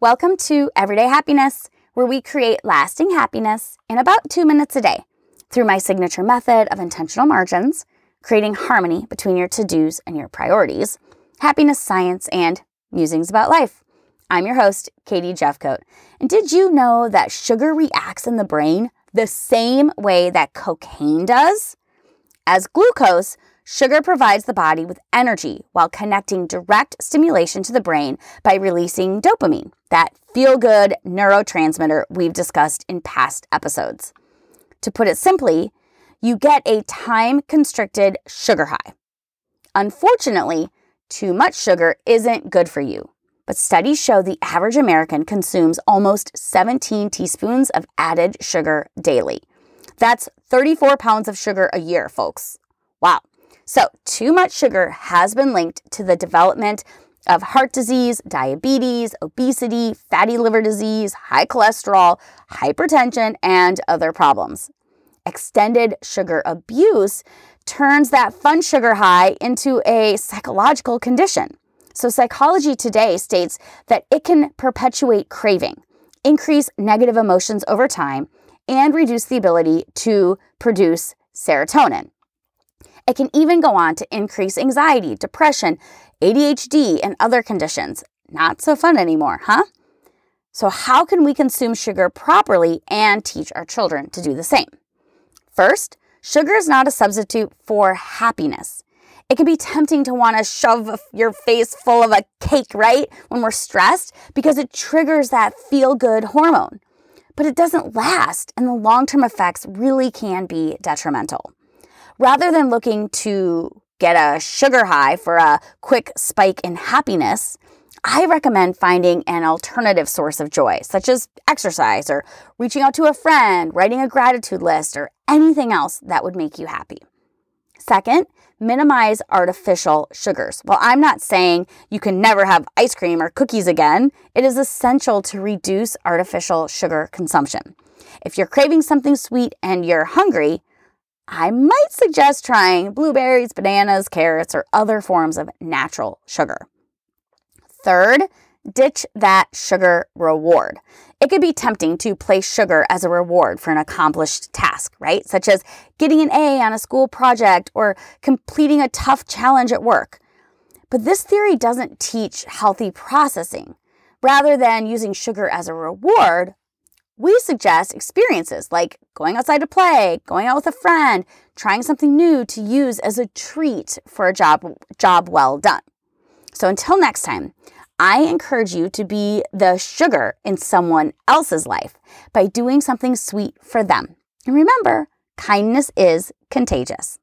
Welcome to Everyday Happiness, where we create lasting happiness in about two minutes a day through my signature method of intentional margins, creating harmony between your to dos and your priorities, happiness science, and musings about life. I'm your host, Katie Jefcoat. And did you know that sugar reacts in the brain the same way that cocaine does? As glucose, Sugar provides the body with energy while connecting direct stimulation to the brain by releasing dopamine, that feel good neurotransmitter we've discussed in past episodes. To put it simply, you get a time constricted sugar high. Unfortunately, too much sugar isn't good for you, but studies show the average American consumes almost 17 teaspoons of added sugar daily. That's 34 pounds of sugar a year, folks. Wow. So, too much sugar has been linked to the development of heart disease, diabetes, obesity, fatty liver disease, high cholesterol, hypertension, and other problems. Extended sugar abuse turns that fun sugar high into a psychological condition. So, psychology today states that it can perpetuate craving, increase negative emotions over time, and reduce the ability to produce serotonin. It can even go on to increase anxiety, depression, ADHD, and other conditions. Not so fun anymore, huh? So, how can we consume sugar properly and teach our children to do the same? First, sugar is not a substitute for happiness. It can be tempting to want to shove your face full of a cake, right? When we're stressed, because it triggers that feel good hormone. But it doesn't last, and the long term effects really can be detrimental rather than looking to get a sugar high for a quick spike in happiness, I recommend finding an alternative source of joy, such as exercise or reaching out to a friend, writing a gratitude list, or anything else that would make you happy. Second, minimize artificial sugars. While I'm not saying you can never have ice cream or cookies again, it is essential to reduce artificial sugar consumption. If you're craving something sweet and you're hungry, I might suggest trying blueberries, bananas, carrots, or other forms of natural sugar. Third, ditch that sugar reward. It could be tempting to place sugar as a reward for an accomplished task, right? Such as getting an A on a school project or completing a tough challenge at work. But this theory doesn't teach healthy processing. Rather than using sugar as a reward, we suggest experiences like going outside to play, going out with a friend, trying something new to use as a treat for a job, job well done. So until next time, I encourage you to be the sugar in someone else's life by doing something sweet for them. And remember, kindness is contagious.